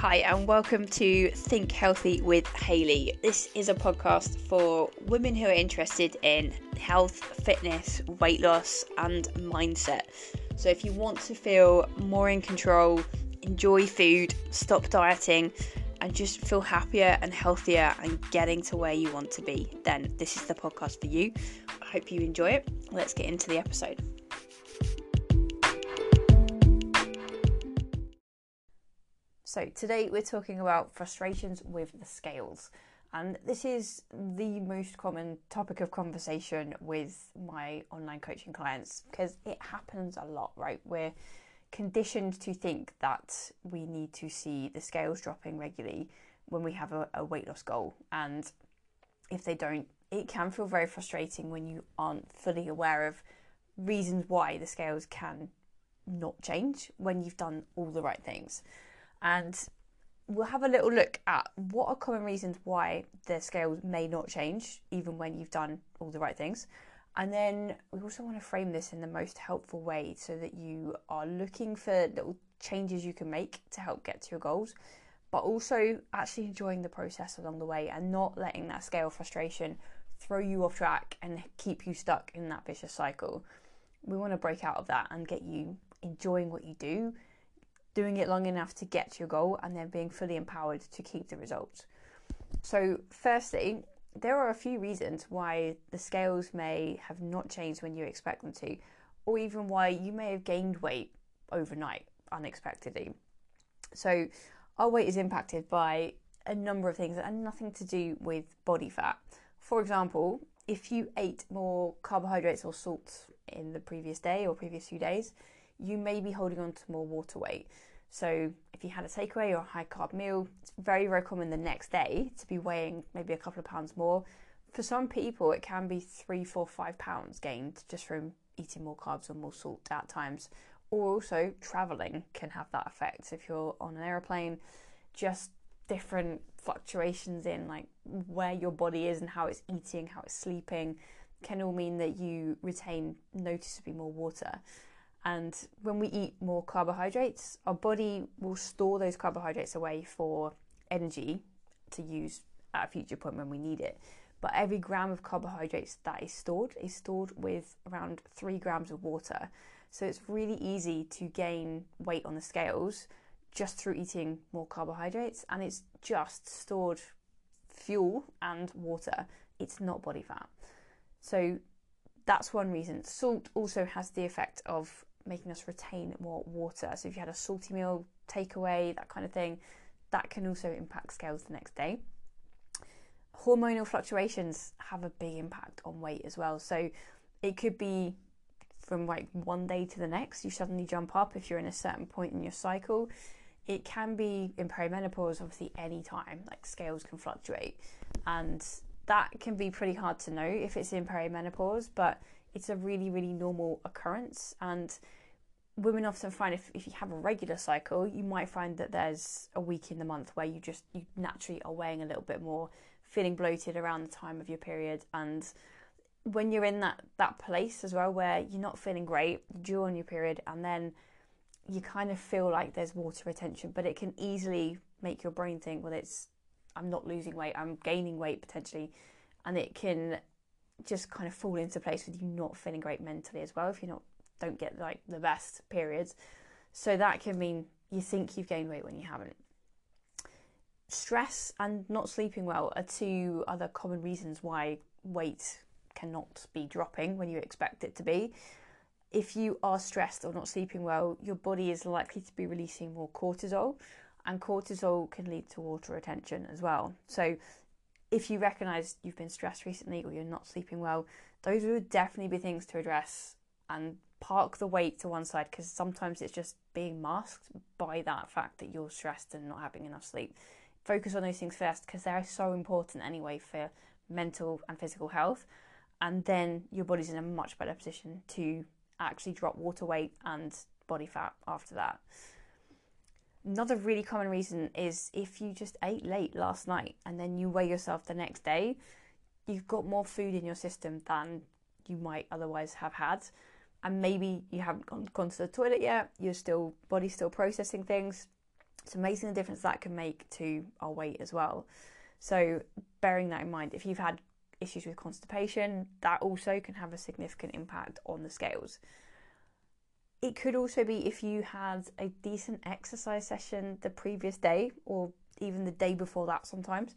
Hi, and welcome to Think Healthy with Hayley. This is a podcast for women who are interested in health, fitness, weight loss, and mindset. So, if you want to feel more in control, enjoy food, stop dieting, and just feel happier and healthier and getting to where you want to be, then this is the podcast for you. I hope you enjoy it. Let's get into the episode. So, today we're talking about frustrations with the scales. And this is the most common topic of conversation with my online coaching clients because it happens a lot, right? We're conditioned to think that we need to see the scales dropping regularly when we have a, a weight loss goal. And if they don't, it can feel very frustrating when you aren't fully aware of reasons why the scales can not change when you've done all the right things and we'll have a little look at what are common reasons why the scales may not change even when you've done all the right things. And then we also want to frame this in the most helpful way so that you are looking for little changes you can make to help get to your goals, but also actually enjoying the process along the way and not letting that scale frustration throw you off track and keep you stuck in that vicious cycle. We want to break out of that and get you enjoying what you do doing it long enough to get to your goal, and then being fully empowered to keep the results. So, firstly, there are a few reasons why the scales may have not changed when you expect them to, or even why you may have gained weight overnight unexpectedly. So, our weight is impacted by a number of things and nothing to do with body fat. For example, if you ate more carbohydrates or salt in the previous day or previous few days, you may be holding on to more water weight. So if you had a takeaway or a high carb meal, it's very, very common the next day to be weighing maybe a couple of pounds more. For some people, it can be three, four, five pounds gained just from eating more carbs or more salt at times. Or also, traveling can have that effect. If you're on an aeroplane, just different fluctuations in like where your body is and how it's eating, how it's sleeping, can all mean that you retain noticeably more water. And when we eat more carbohydrates, our body will store those carbohydrates away for energy to use at a future point when we need it. But every gram of carbohydrates that is stored is stored with around three grams of water. So it's really easy to gain weight on the scales just through eating more carbohydrates, and it's just stored fuel and water. It's not body fat. So that's one reason. Salt also has the effect of making us retain more water. So if you had a salty meal, takeaway, that kind of thing, that can also impact scales the next day. Hormonal fluctuations have a big impact on weight as well. So it could be from like one day to the next, you suddenly jump up if you're in a certain point in your cycle. It can be in perimenopause, obviously, any time, like scales can fluctuate. And that can be pretty hard to know if it's in perimenopause, but it's a really, really normal occurrence. And women often find if, if you have a regular cycle, you might find that there's a week in the month where you just you naturally are weighing a little bit more, feeling bloated around the time of your period. And when you're in that, that place as well where you're not feeling great, due on your period, and then you kind of feel like there's water retention, but it can easily make your brain think, well, it's I'm not losing weight, I'm gaining weight potentially, and it can just kind of fall into place with you not feeling great mentally as well if you're not don't get like the best periods. So that can mean you think you've gained weight when you haven't. Stress and not sleeping well are two other common reasons why weight cannot be dropping when you expect it to be. If you are stressed or not sleeping well, your body is likely to be releasing more cortisol, and cortisol can lead to water retention as well. So if you recognize you've been stressed recently or you're not sleeping well, those would definitely be things to address and park the weight to one side because sometimes it's just being masked by that fact that you're stressed and not having enough sleep. Focus on those things first because they're so important anyway for mental and physical health. And then your body's in a much better position to actually drop water weight and body fat after that. Another really common reason is if you just ate late last night and then you weigh yourself the next day, you've got more food in your system than you might otherwise have had. And maybe you haven't gone, gone to the toilet yet, your still body's still processing things. It's amazing the difference that can make to our weight as well. So, bearing that in mind, if you've had issues with constipation, that also can have a significant impact on the scales. It could also be if you had a decent exercise session the previous day or even the day before that sometimes.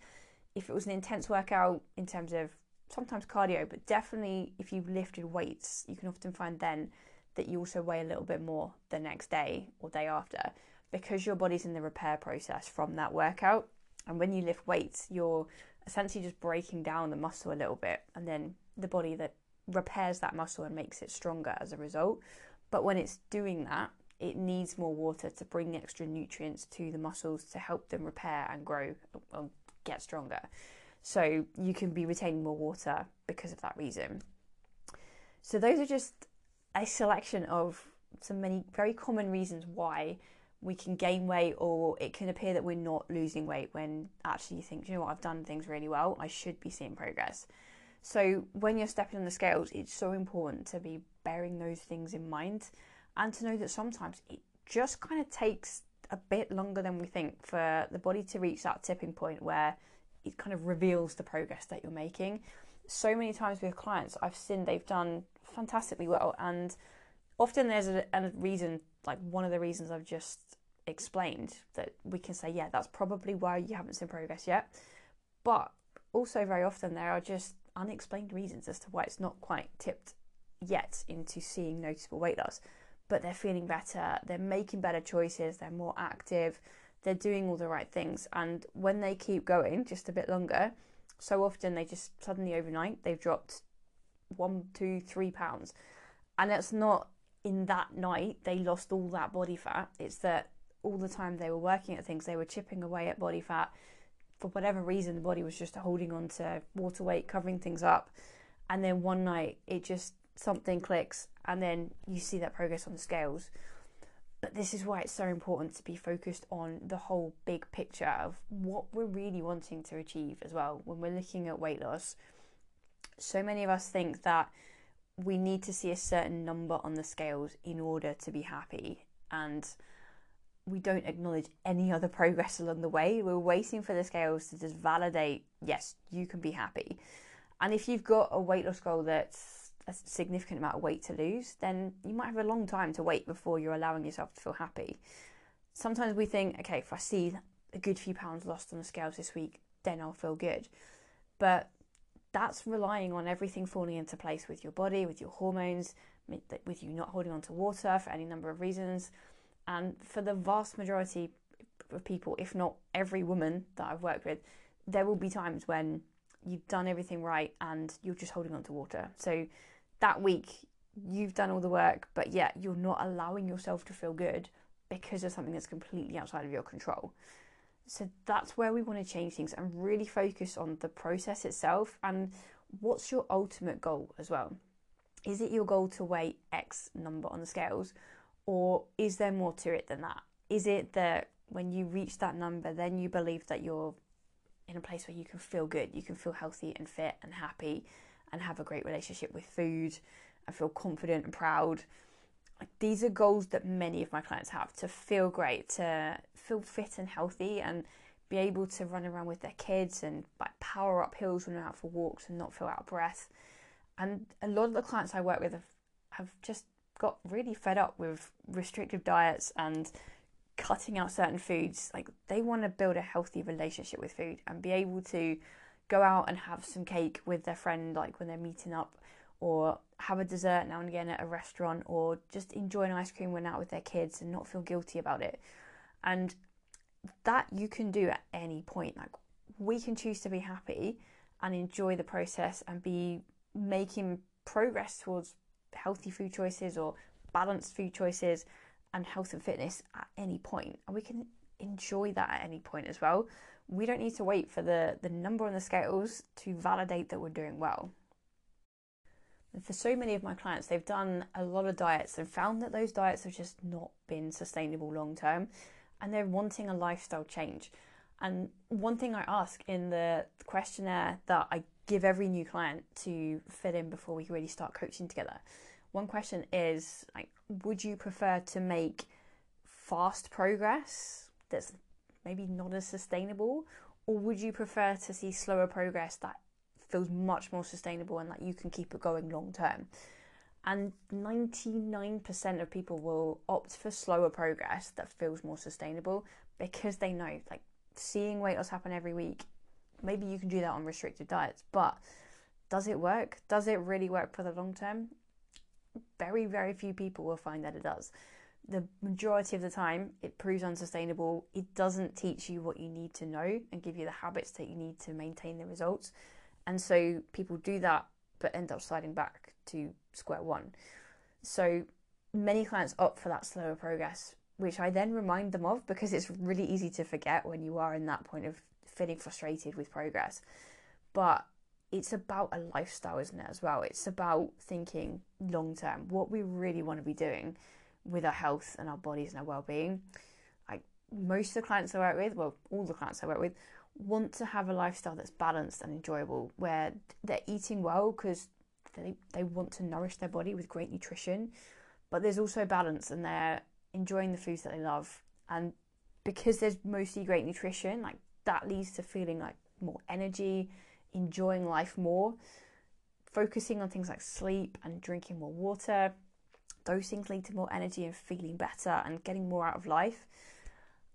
If it was an intense workout in terms of sometimes cardio, but definitely if you've lifted weights, you can often find then that you also weigh a little bit more the next day or day after because your body's in the repair process from that workout. And when you lift weights, you're essentially just breaking down the muscle a little bit, and then the body that repairs that muscle and makes it stronger as a result. But when it's doing that, it needs more water to bring extra nutrients to the muscles to help them repair and grow and get stronger. So you can be retaining more water because of that reason. So those are just a selection of some many very common reasons why we can gain weight or it can appear that we're not losing weight when actually you think, you know what, I've done things really well, I should be seeing progress. So when you're stepping on the scales, it's so important to be bearing those things in mind and to know that sometimes it just kind of takes a bit longer than we think for the body to reach that tipping point where it kind of reveals the progress that you're making. So many times with clients, I've seen they've done fantastically well, and often there's a, a reason, like one of the reasons I've just explained, that we can say, yeah, that's probably why you haven't seen progress yet. But also, very often, there are just unexplained reasons as to why it's not quite tipped yet into seeing noticeable weight loss. But they're feeling better, they're making better choices, they're more active, they're doing all the right things. And when they keep going just a bit longer, so often they just suddenly overnight they've dropped one, two, three pounds. And it's not in that night they lost all that body fat, it's that all the time they were working at things, they were chipping away at body fat. For whatever reason, the body was just holding on to water weight, covering things up. And then one night it just something clicks, and then you see that progress on the scales. But this is why it's so important to be focused on the whole big picture of what we're really wanting to achieve as well when we're looking at weight loss. So many of us think that we need to see a certain number on the scales in order to be happy. And we don't acknowledge any other progress along the way. We're waiting for the scales to just validate, yes, you can be happy. And if you've got a weight loss goal that's a significant amount of weight to lose, then you might have a long time to wait before you're allowing yourself to feel happy. Sometimes we think, okay, if I see a good few pounds lost on the scales this week, then I'll feel good. But that's relying on everything falling into place with your body, with your hormones, with you not holding on to water for any number of reasons. And for the vast majority of people, if not every woman that I've worked with, there will be times when you've done everything right and you're just holding on to water. So that week you've done all the work, but yet you're not allowing yourself to feel good because of something that's completely outside of your control. So that's where we want to change things and really focus on the process itself and what's your ultimate goal as well. Is it your goal to weigh X number on the scales, or is there more to it than that? Is it that when you reach that number, then you believe that you're in a place where you can feel good, you can feel healthy and fit and happy, and have a great relationship with food and feel confident and proud. These are goals that many of my clients have to feel great, to feel fit and healthy, and be able to run around with their kids and like power up hills when they're out for walks and not feel out of breath. And a lot of the clients I work with have, have just got really fed up with restrictive diets and cutting out certain foods. Like they want to build a healthy relationship with food and be able to go out and have some cake with their friend, like when they're meeting up, or have a dessert now and again at a restaurant, or just enjoy an ice cream when out with their kids and not feel guilty about it. And that you can do at any point. Like we can choose to be happy and enjoy the process and be making progress towards healthy food choices or balanced food choices and health and fitness at any point. And we can enjoy that at any point as well we don't need to wait for the, the number on the scales to validate that we're doing well. And for so many of my clients, they've done a lot of diets and found that those diets have just not been sustainable long term and they're wanting a lifestyle change. And one thing I ask in the questionnaire that I give every new client to fit in before we really start coaching together, one question is like, would you prefer to make fast progress that's maybe not as sustainable? Or would you prefer to see slower progress that feels much more sustainable and that you can keep it going long term? And 99% of people will opt for slower progress that feels more sustainable because they know, like, seeing weight loss happen every week, maybe you can do that on restricted diets, but does it work? Does it really work for the long term? Very, very few people will find that it does. The majority of the time, it proves unsustainable. It doesn't teach you what you need to know and give you the habits that you need to maintain the results. And so people do that but end up sliding back to square one. So many clients opt for that slower progress, which I then remind them of because it's really easy to forget when you are in that point of feeling frustrated with progress. But it's about a lifestyle, isn't it, as well? It's about thinking long term, what we really want to be doing with our health and our bodies and our well being. Like most of the clients I work with, well, all the clients I work with, want to have a lifestyle that's balanced and enjoyable, where they're eating well because they, they want to nourish their body with great nutrition, but there's also balance and they're enjoying the foods that they love. And because there's mostly great nutrition, like that leads to feeling like more energy, enjoying life more, focusing on things like sleep and drinking more water. Those things lead to more energy and feeling better and getting more out of life.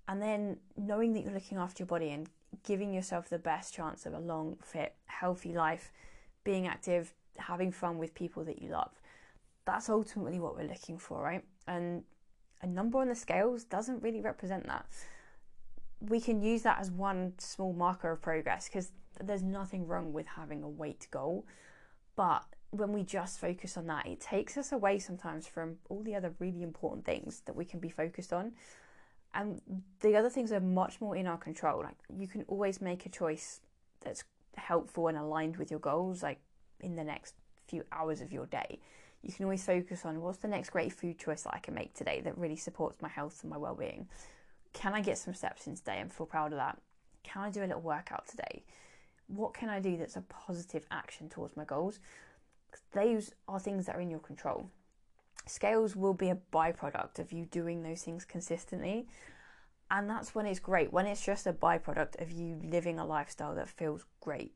And then knowing that you're looking after your body and giving yourself the best chance of a long, fit, healthy life, being active, having fun with people that you love. That's ultimately what we're looking for, right? And a number on the scales doesn't really represent that. We can use that as one small marker of progress because there's nothing wrong with having a weight goal. But when we just focus on that, it takes us away sometimes from all the other really important things that we can be focused on. And the other things are much more in our control. Like you can always make a choice that's helpful and aligned with your goals, like in the next few hours of your day. You can always focus on what's the next great food choice that I can make today that really supports my health and my well being. Can I get some steps in today and feel proud of that? Can I do a little workout today? What can I do that's a positive action towards my goals? Those are things that are in your control. Scales will be a byproduct of you doing those things consistently. And that's when it's great, when it's just a byproduct of you living a lifestyle that feels great.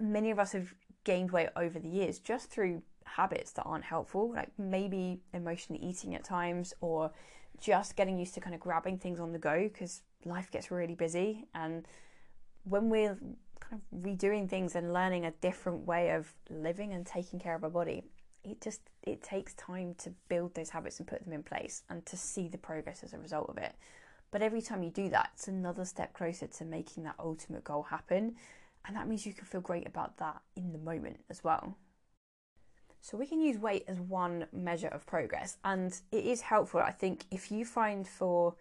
Many of us have gained weight over the years just through habits that aren't helpful, like maybe emotionally eating at times or just getting used to kind of grabbing things on the go because life gets really busy. And when we're kind of redoing things and learning a different way of living and taking care of our body, it just it takes time to build those habits and put them in place and to see the progress as a result of it. But every time you do that it's another step closer to making that ultimate goal happen and that means you can feel great about that in the moment as well. So we can use weight as one measure of progress and it is helpful i think if you find for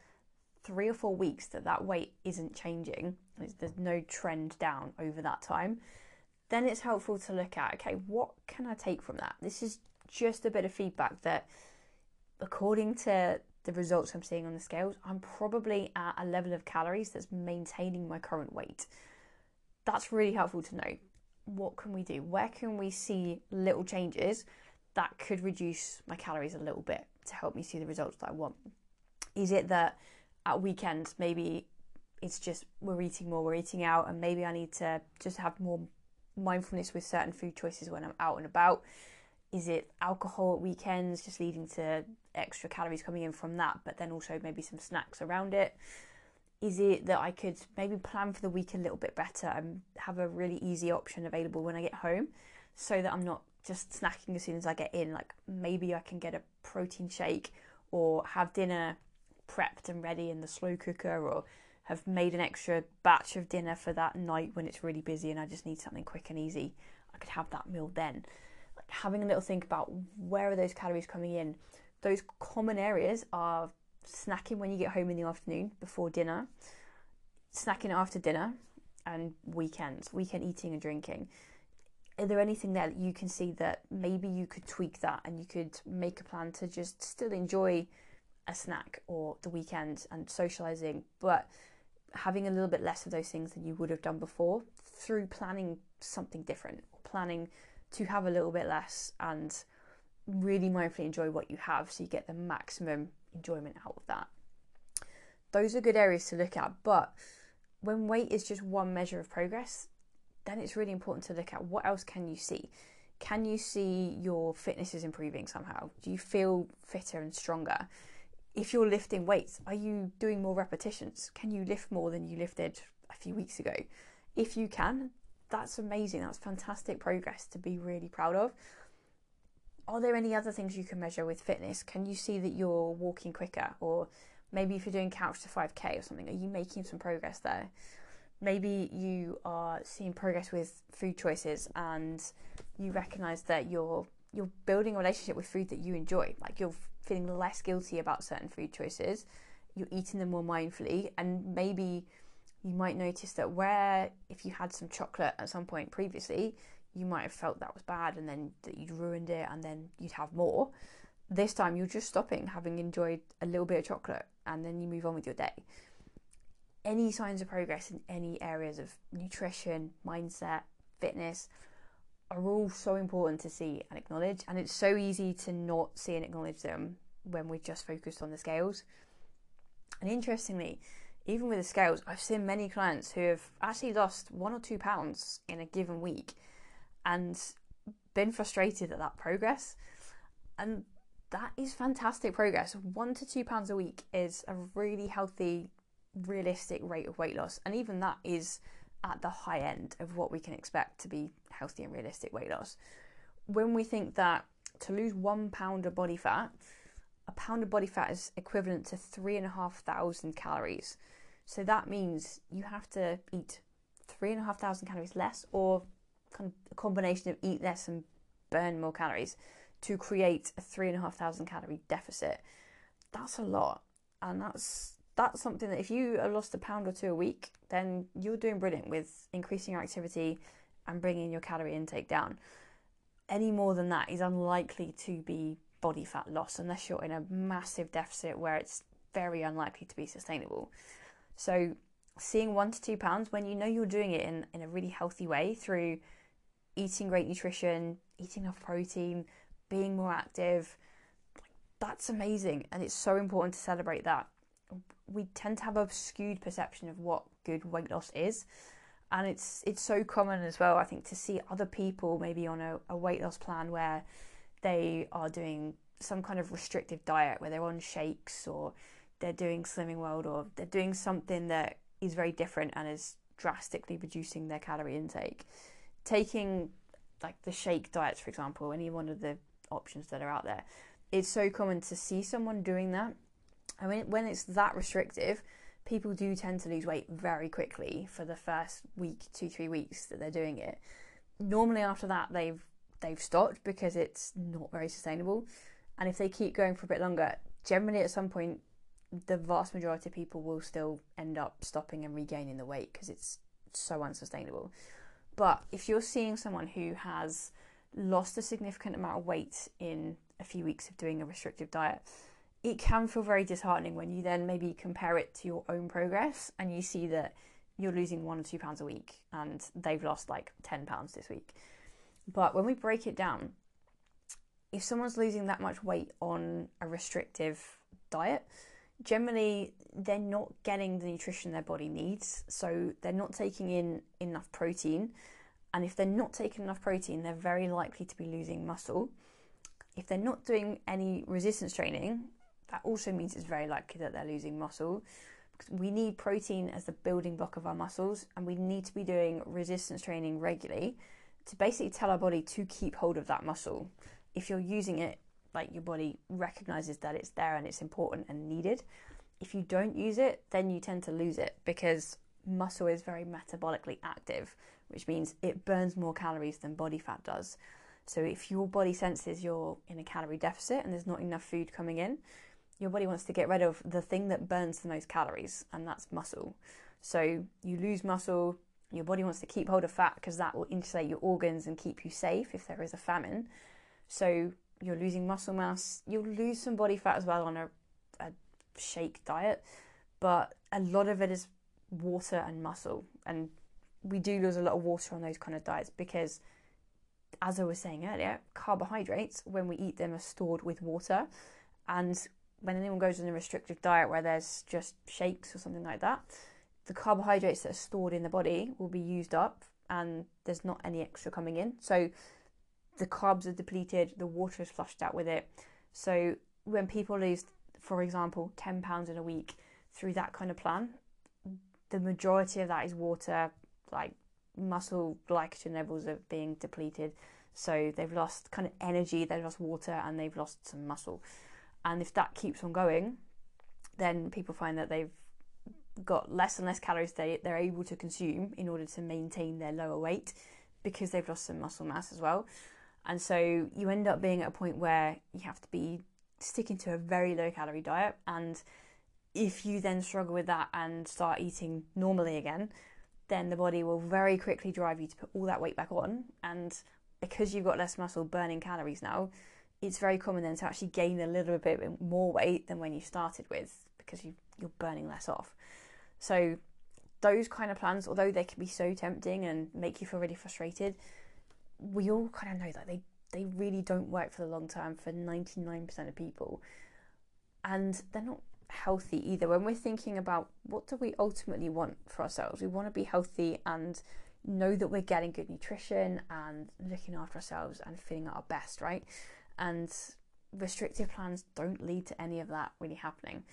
three or four weeks that that weight isn't changing there's no trend down over that time then it's helpful to look at okay, what can I take from that? This is just a bit of feedback that, according to the results I'm seeing on the scales, I'm probably at a level of calories that's maintaining my current weight. That's really helpful to know. What can we do? Where can we see little changes that could reduce my calories a little bit to help me see the results that I want? Is it that at weekends maybe it's just we're eating more, we're eating out, and maybe I need to just have more mindfulness with certain food choices when I'm out and about? Is it alcohol at weekends, just leading to extra calories coming in from that, but then also maybe some snacks around it? Is it that I could maybe plan for the week a little bit better and have a really easy option available when I get home so that I'm not just snacking as soon as I get in? Like maybe I can get a protein shake or have dinner prepped and ready in the slow cooker or have made an extra batch of dinner for that night when it's really busy and I just need something quick and easy, I could have that meal then. Like having a little think about where are those calories coming in. Those common areas are snacking when you get home in the afternoon before dinner, snacking after dinner, and weekends, weekend eating and drinking. Are there anything there that you can see that maybe you could tweak that and you could make a plan to just still enjoy a snack or the weekend and socializing, but having a little bit less of those things than you would have done before through planning something different, planning to have a little bit less and really mindfully enjoy what you have so you get the maximum enjoyment out of that. those are good areas to look at. But when weight is just one measure of progress, then it's really important to look at what else can you see. Can you see your fitness is improving somehow? Do you feel fitter and stronger? If you're lifting weights, are you doing more repetitions? Can you lift more than you lifted a few weeks ago? If you can, that's amazing. That's fantastic progress to be really proud of. Are there any other things you can measure with fitness? Can you see that you're walking quicker? Or maybe if you're doing couch to 5k or something, are you making some progress there? Maybe you are seeing progress with food choices and you recognize that you're you're building a relationship with food that you enjoy. Like you're feeling less guilty about certain food choices. You're eating them more mindfully and maybe you might notice that where if you had some chocolate at some point previously, you might have felt that was bad and then that you'd ruined it and then you'd have more. This time you're just stopping having enjoyed a little bit of chocolate and then you move on with your day. Any signs of progress in any areas of nutrition, mindset, fitness are all so important to see and acknowledge. And it's so easy to not see and acknowledge them when we're just focused on the scales. And interestingly, even with the scales, I've seen many clients who have actually lost one or two pounds in a given week and been frustrated at that progress. And that is fantastic progress. One to two pounds a week is a really healthy, realistic rate of weight loss. And even that is at the high end of what we can expect to be healthy and realistic weight loss. When we think that to lose one pound of body fat, a pound of body fat is equivalent to three and a half thousand calories. So that means you have to eat three and a half thousand calories less, or a combination of eat less and burn more calories to create a three and a half thousand calorie deficit. That's a lot, and that's that's something that if you have lost a pound or two a week, then you're doing brilliant with increasing your activity and bringing your calorie intake down. Any more than that is unlikely to be body fat loss unless you're in a massive deficit where it's very unlikely to be sustainable. So, seeing one to two pounds when you know you're doing it in, in a really healthy way through eating great nutrition, eating enough protein, being more active, that's amazing. And it's so important to celebrate that. We tend to have a skewed perception of what good weight loss is. And it's it's so common as well, I think, to see other people maybe on a, a weight loss plan where they are doing some kind of restrictive diet where they're on shakes or they're doing Slimming World or they're doing something that is very different and is drastically reducing their calorie intake. Taking like the shake diets, for example, any one of the options that are out there, it's so common to see someone doing that. I mean, when it's that restrictive, people do tend to lose weight very quickly for the first week, two, three weeks that they're doing it. Normally, after that, they've they've stopped because it's not very sustainable. And if they keep going for a bit longer, generally at some point the vast majority of people will still end up stopping and regaining the weight because it's so unsustainable. But if you're seeing someone who has lost a significant amount of weight in a few weeks of doing a restrictive diet, it can feel very disheartening when you then maybe compare it to your own progress and you see that you're losing one or two pounds a week and they've lost like 10 pounds this week. But when we break it down, if someone's losing that much weight on a restrictive diet, generally they're not getting the nutrition their body needs, so they're not taking in enough protein. And if they're not taking enough protein, they're very likely to be losing muscle. If they're not doing any resistance training, that also means it's very likely that they're losing muscle. Because we need protein as the building block of our muscles, and we need to be doing resistance training regularly to basically tell our body to keep hold of that muscle. If you're using it like your body recognizes that it's there and it's important and needed. If you don't use it, then you tend to lose it because muscle is very metabolically active, which means it burns more calories than body fat does. So if your body senses you're in a calorie deficit and there's not enough food coming in, your body wants to get rid of the thing that burns the most calories, and that's muscle. So you lose muscle, your body wants to keep hold of fat because that will insulate your organs and keep you safe if there is a famine. So you're losing muscle mass. You'll lose some body fat as well on a, a shake diet, but a lot of it is water and muscle. And we do lose a lot of water on those kind of diets because, as I was saying earlier, carbohydrates, when we eat them, are stored with water. And when anyone goes on a restrictive diet where there's just shakes or something like that, the carbohydrates that are stored in the body will be used up and there's not any extra coming in. So the carbs are depleted, the water is flushed out with it. So when people lose, for example, 10 pounds in a week through that kind of plan, the majority of that is water, like muscle glycogen levels are being depleted. So they've lost kind of energy, they've lost water, and they've lost some muscle. And if that keeps on going, then people find that they've got less and less calories they, they're able to consume in order to maintain their lower weight because they've lost some muscle mass as well. And so you end up being at a point where you have to be sticking to a very low calorie diet. And if you then struggle with that and start eating normally again, then the body will very quickly drive you to put all that weight back on. And because you've got less muscle burning calories now, it's very common then to actually gain a little bit more weight than when you started with because you, you're burning less off. So, those kind of plans, although they can be so tempting and make you feel really frustrated, we all kind of know that they, they really don't work for the long term for 99% of people. And they're not healthy either. When we're thinking about what do we ultimately want for ourselves, we want to be healthy and know that we're getting good nutrition and looking after ourselves and feeling at our best, right? And restrictive plans don't lead to any of that really happening.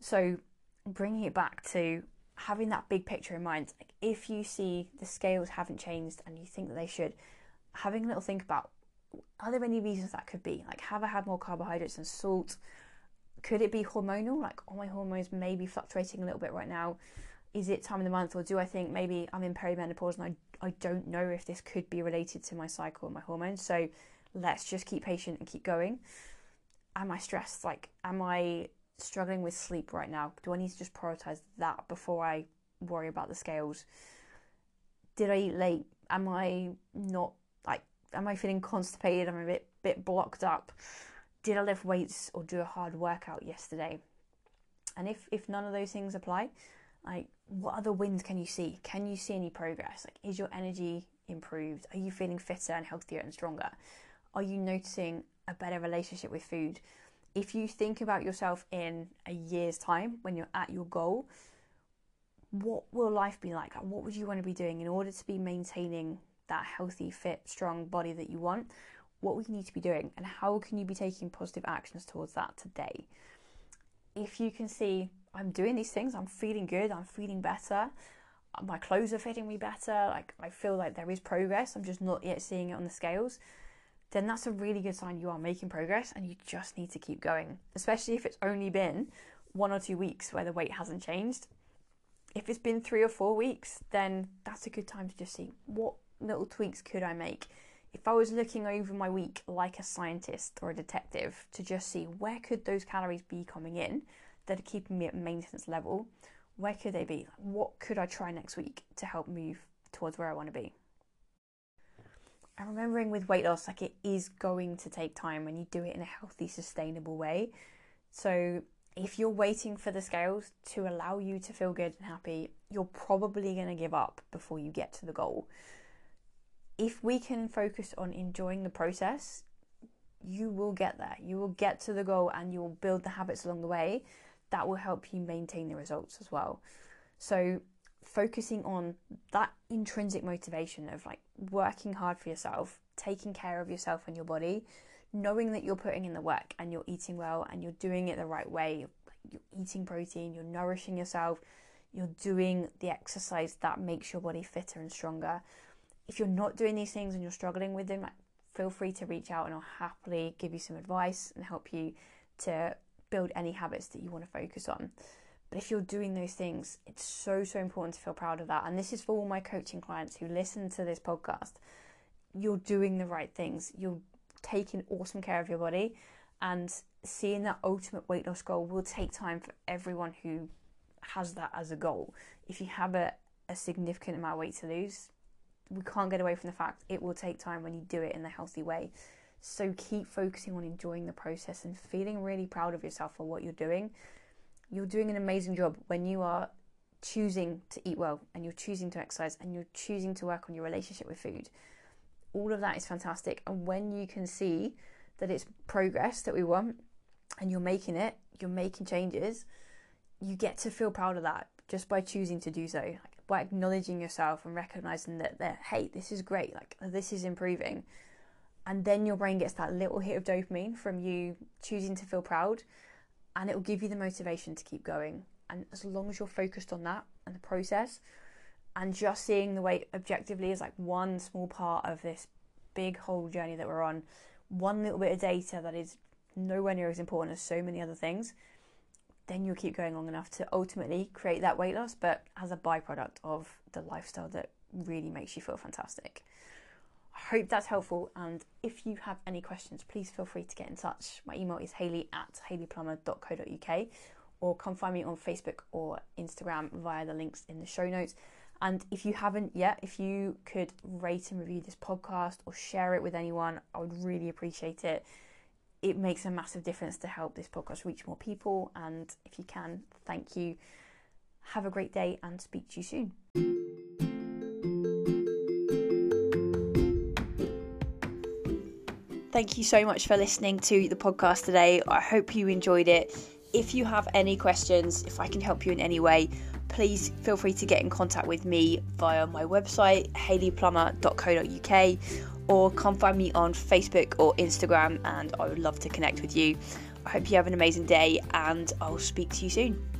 So, bringing it back to having that big picture in mind, like if you see the scales haven't changed and you think that they should, having a little think about are there any reasons that could be? Like, have I had more carbohydrates and salt? Could it be hormonal? Like, are my hormones maybe fluctuating a little bit right now? Is it time of the month, or do I think maybe I'm in perimenopause and I, I don't know if this could be related to my cycle and my hormones? So, let's just keep patient and keep going. Am I stressed? Like, am I struggling with sleep right now? Do I need to just prioritize that before I worry about the scales? Did I eat late? Am I not like am I feeling constipated? Am I a bit bit blocked up? Did I lift weights or do a hard workout yesterday? And if if none of those things apply, like what other wins can you see? Can you see any progress? Like is your energy improved? Are you feeling fitter and healthier and stronger? Are you noticing a better relationship with food? If you think about yourself in a year's time when you're at your goal, what will life be like? What would you want to be doing in order to be maintaining that healthy, fit, strong body that you want? What would you need to be doing? And how can you be taking positive actions towards that today? If you can see, I'm doing these things, I'm feeling good, I'm feeling better, my clothes are fitting me better, like I feel like there is progress, I'm just not yet seeing it on the scales then that's a really good sign you are making progress and you just need to keep going, especially if it's only been one or two weeks where the weight hasn't changed. If it's been three or four weeks, then that's a good time to just see what little tweaks could I make. If I was looking over my week like a scientist or a detective to just see where could those calories be coming in that are keeping me at maintenance level, where could they be? What could I try next week to help move towards where I want to be? And remembering with weight loss, like it is going to take time when you do it in a healthy, sustainable way. So if you're waiting for the scales to allow you to feel good and happy, you're probably going to give up before you get to the goal. If we can focus on enjoying the process, you will get there. You will get to the goal and you will build the habits along the way that will help you maintain the results as well. So focusing on that intrinsic motivation of like working hard for yourself, taking care of yourself and your body, knowing that you're putting in the work and you're eating well and you're doing it the right way. You're eating protein, you're nourishing yourself, you're doing the exercise that makes your body fitter and stronger. If you're not doing these things and you're struggling with them, like, feel free to reach out and I'll happily give you some advice and help you to build any habits that you want to focus on. But if you're doing those things, it's so, so important to feel proud of that. And this is for all my coaching clients who listen to this podcast. You're doing the right things, you're taking awesome care of your body, and seeing that ultimate weight loss goal will take time for everyone who has that as a goal. If you have a, a significant amount of weight to lose, we can't get away from the fact it will take time when you do it in a healthy way. So keep focusing on enjoying the process and feeling really proud of yourself for what you're doing you're doing an amazing job when you are choosing to eat well and you're choosing to exercise and you're choosing to work on your relationship with food. All of that is fantastic. And when you can see that it's progress that we want and you're making it, you're making changes, you get to feel proud of that just by choosing to do so. Like, by acknowledging yourself and recognizing that, that hey, this is great, like this is improving. And then your brain gets that little hit of dopamine from you choosing to feel proud, and it will give you the motivation to keep going. And as long as you're focused on that and the process, and just seeing the weight objectively as like one small part of this big whole journey that we're on, one little bit of data that is nowhere near as important as so many other things, then you'll keep going long enough to ultimately create that weight loss, but as a byproduct of the lifestyle that really makes you feel fantastic. Hope that's helpful. And if you have any questions, please feel free to get in touch. My email is hayley at hayleyplummer.co.uk or come find me on Facebook or Instagram via the links in the show notes. And if you haven't yet, if you could rate and review this podcast or share it with anyone, I would really appreciate it it makes a massive difference to help this podcast reach more people. And if you can, thank you. Have a great day and speak to you soon. Thank you so much for listening to the podcast today. I hope you enjoyed it. If you have any questions, if I can help you in any way, please feel free to get in contact with me via my website, hayleyplummer.co.uk or come find me on Facebook or Instagram, and I would love to connect with you. I hope you have an amazing day, and I'll speak to you soon.